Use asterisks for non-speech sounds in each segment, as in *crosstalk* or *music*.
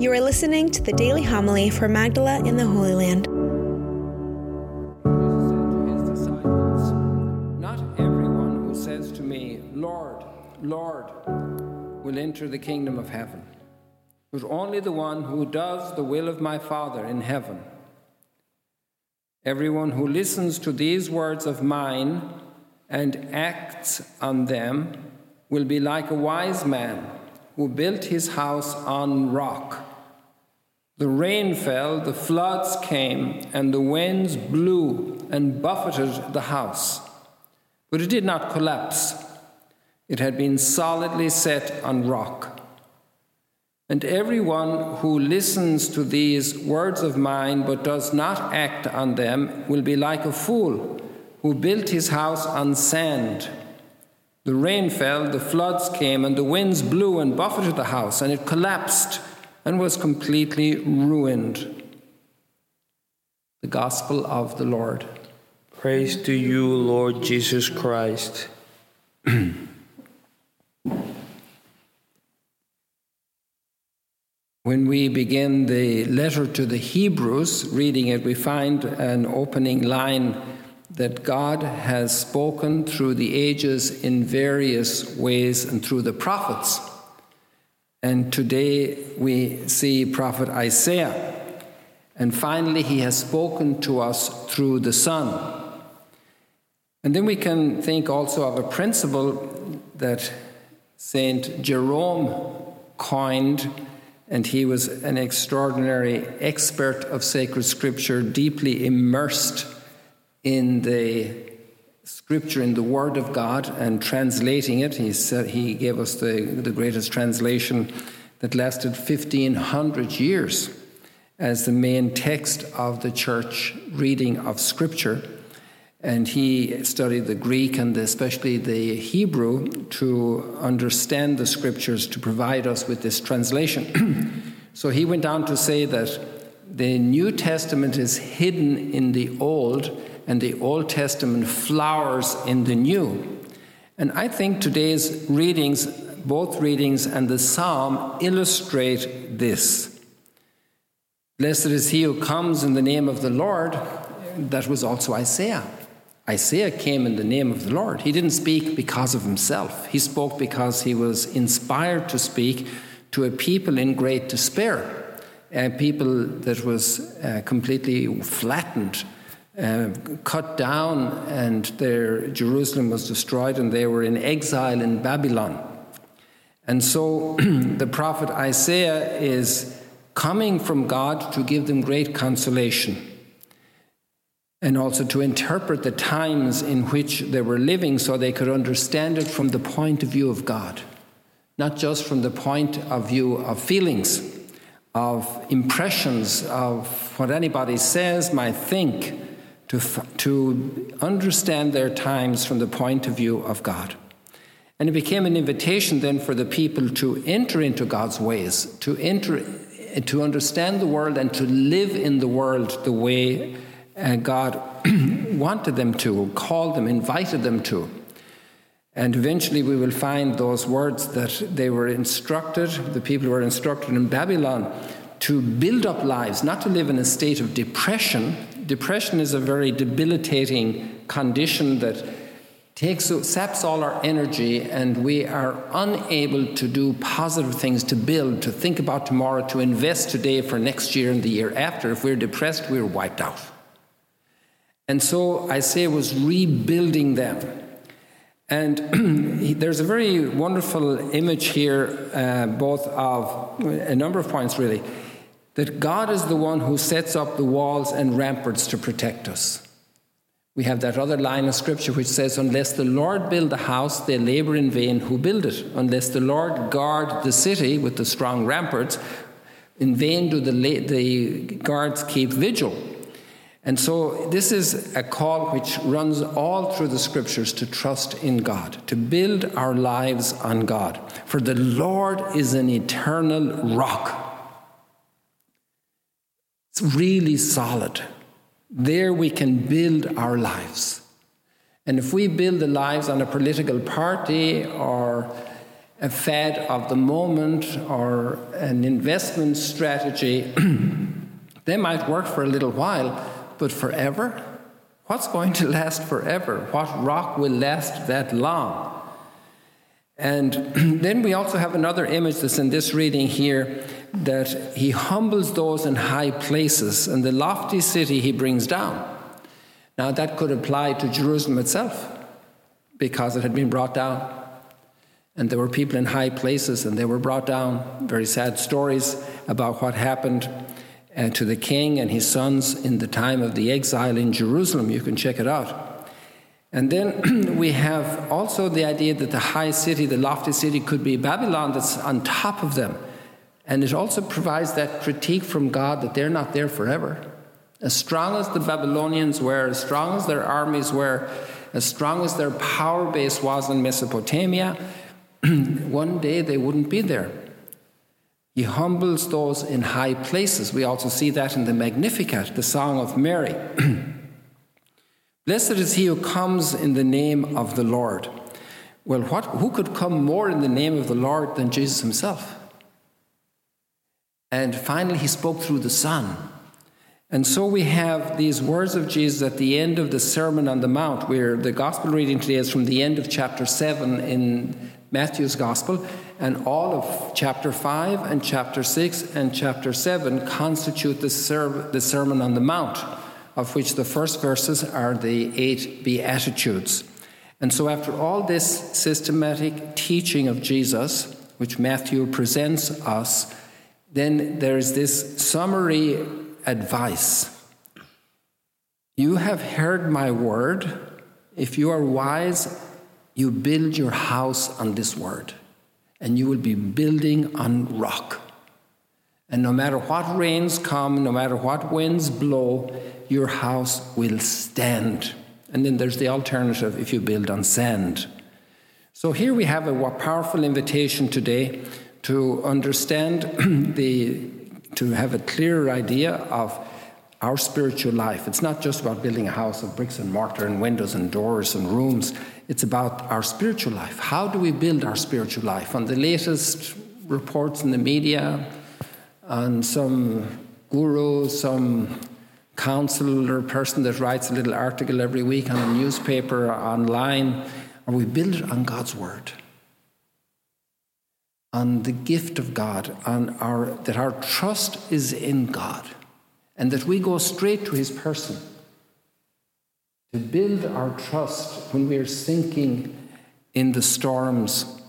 You are listening to the daily homily for Magdala in the Holy Land. Jesus said to his disciples, Not everyone who says to me, Lord, Lord, will enter the kingdom of heaven, but only the one who does the will of my Father in heaven. Everyone who listens to these words of mine and acts on them will be like a wise man who built his house on rock. The rain fell, the floods came, and the winds blew and buffeted the house. But it did not collapse. It had been solidly set on rock. And everyone who listens to these words of mine but does not act on them will be like a fool who built his house on sand. The rain fell, the floods came, and the winds blew and buffeted the house, and it collapsed and was completely ruined. The Gospel of the Lord. Praise to you, Lord Jesus Christ. *clears throat* When we begin the letter to the Hebrews, reading it, we find an opening line that God has spoken through the ages in various ways and through the prophets. And today we see Prophet Isaiah. And finally, he has spoken to us through the Son. And then we can think also of a principle that Saint Jerome coined, and he was an extraordinary expert of sacred scripture, deeply immersed in the scripture, in the Word of God, and translating it. He said he gave us the, the greatest translation that lasted 1500 years as the main text of the church reading of scripture. And he studied the Greek and especially the Hebrew to understand the scriptures to provide us with this translation. *clears throat* so he went on to say that the New Testament is hidden in the Old and the Old Testament flowers in the New. And I think today's readings, both readings and the psalm, illustrate this. Blessed is he who comes in the name of the Lord. That was also Isaiah. Isaiah came in the name of the Lord. He didn't speak because of himself, he spoke because he was inspired to speak to a people in great despair, a people that was uh, completely flattened. Uh, cut down, and their Jerusalem was destroyed, and they were in exile in Babylon. And so *clears throat* the prophet Isaiah is coming from God to give them great consolation and also to interpret the times in which they were living so they could understand it from the point of view of God, not just from the point of view of feelings, of impressions, of what anybody says, might think, to, to understand their times from the point of view of God. And it became an invitation then for the people to enter into God's ways, to enter, to understand the world and to live in the world the way uh, God *clears throat* wanted them to, called them, invited them to. And eventually we will find those words that they were instructed, the people were instructed in Babylon to build up lives, not to live in a state of depression. Depression is a very debilitating condition that takes saps all our energy and we are unable to do positive things to build to think about tomorrow to invest today for next year and the year after. If we're depressed we're wiped out. And so isaiah was rebuilding them. And *clears throat* there's a very wonderful image here uh, both of a number of points really that god is the one who sets up the walls and ramparts to protect us we have that other line of scripture which says, Unless the Lord build the house, they labor in vain who build it. Unless the Lord guard the city with the strong ramparts, in vain do the, the guards keep vigil. And so, this is a call which runs all through the scriptures to trust in God, to build our lives on God. For the Lord is an eternal rock. Really solid. There we can build our lives. And if we build the lives on a political party or a fad of the moment or an investment strategy, *clears throat* they might work for a little while, but forever? What's going to last forever? What rock will last that long? And *clears throat* then we also have another image that's in this reading here that he humbles those in high places, and the lofty city he brings down. Now, that could apply to Jerusalem itself because it had been brought down. And there were people in high places and they were brought down. Very sad stories about what happened uh, to the king and his sons in the time of the exile in Jerusalem. You can check it out. And then *clears throat* we have also the idea that the high city, the lofty city, could be Babylon that's on top of them. And it also provides that critique from God that they're not there forever. As strong as the Babylonians were, as strong as their armies were, as strong as their power base was in Mesopotamia, *clears throat* one day they wouldn't be there. He humbles those in high places. We also see that in the Magnificat, the Song of Mary. *clears throat* Blessed is he who comes in the name of the Lord. Well, what, who could come more in the name of the Lord than Jesus himself? And finally, he spoke through the Son. And so we have these words of Jesus at the end of the Sermon on the Mount, where the gospel reading today is from the end of chapter 7 in Matthew's Gospel, and all of chapter 5 and chapter 6 and chapter 7 constitute the, ser- the Sermon on the Mount, of which the first verses are the eight Beatitudes. And so, after all this systematic teaching of Jesus, which Matthew presents us, then there's this summary advice. You have heard my word. If you are wise, you build your house on this word, and you will be building on rock. And no matter what rains come, no matter what winds blow, your house will stand. And then there's the alternative if you build on sand. So here we have a powerful invitation today to understand *clears throat* the, to have a clearer idea of our spiritual life. It's not just about building a house of bricks and mortar and windows and doors and rooms. It's about our spiritual life. How do we build our spiritual life? On the latest reports in the media, on some guru, some counselor person that writes a little article every week on a newspaper online, or we build it on God's word, on the gift of God, on our that our trust is in God, and that we go straight to His person to build our trust when we are sinking in the storms,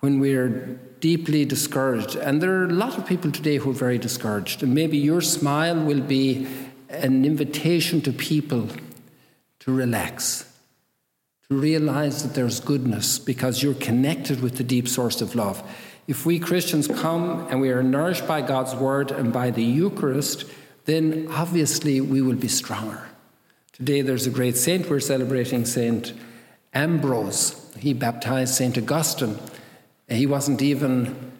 when we are deeply discouraged. And there are a lot of people today who are very discouraged. And maybe your smile will be an invitation to people to relax, to realize that there's goodness because you're connected with the deep source of love. If we Christians come and we are nourished by God's word and by the Eucharist, then obviously we will be stronger. Today there's a great saint we're celebrating, Saint Ambrose. He baptized Saint Augustine. He wasn't even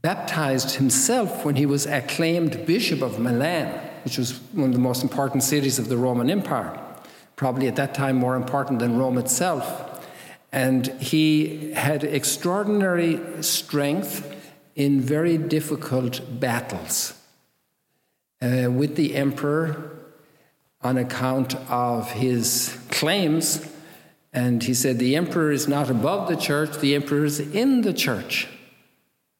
baptized himself when he was acclaimed Bishop of Milan, which was one of the most important cities of the Roman Empire, probably at that time more important than Rome itself. And he had extraordinary strength in very difficult battles. Uh, with the emperor on account of his claims. And he said, The emperor is not above the church, the emperor is in the church.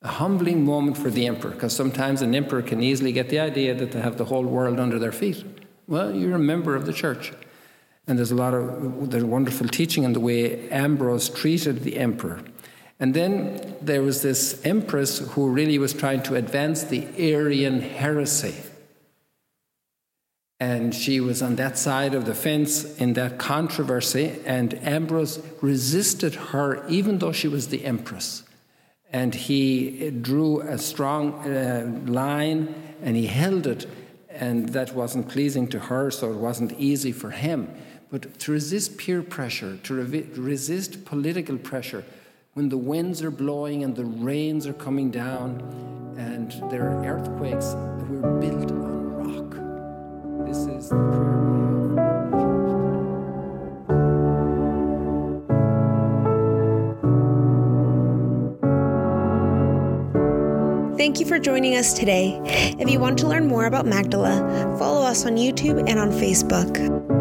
A humbling moment for the emperor, because sometimes an emperor can easily get the idea that they have the whole world under their feet. Well, you're a member of the church. And there's a lot of there's wonderful teaching in the way Ambrose treated the emperor. And then there was this empress who really was trying to advance the Arian heresy. And she was on that side of the fence in that controversy, and Ambrose resisted her even though she was the empress. And he drew a strong uh, line and he held it, and that wasn't pleasing to her, so it wasn't easy for him. But to resist peer pressure, to re- resist political pressure, when the winds are blowing and the rains are coming down and there are earthquakes, we're built on rock. this is the prayer Thank you for joining us today. If you want to learn more about Magdala, follow us on YouTube and on Facebook.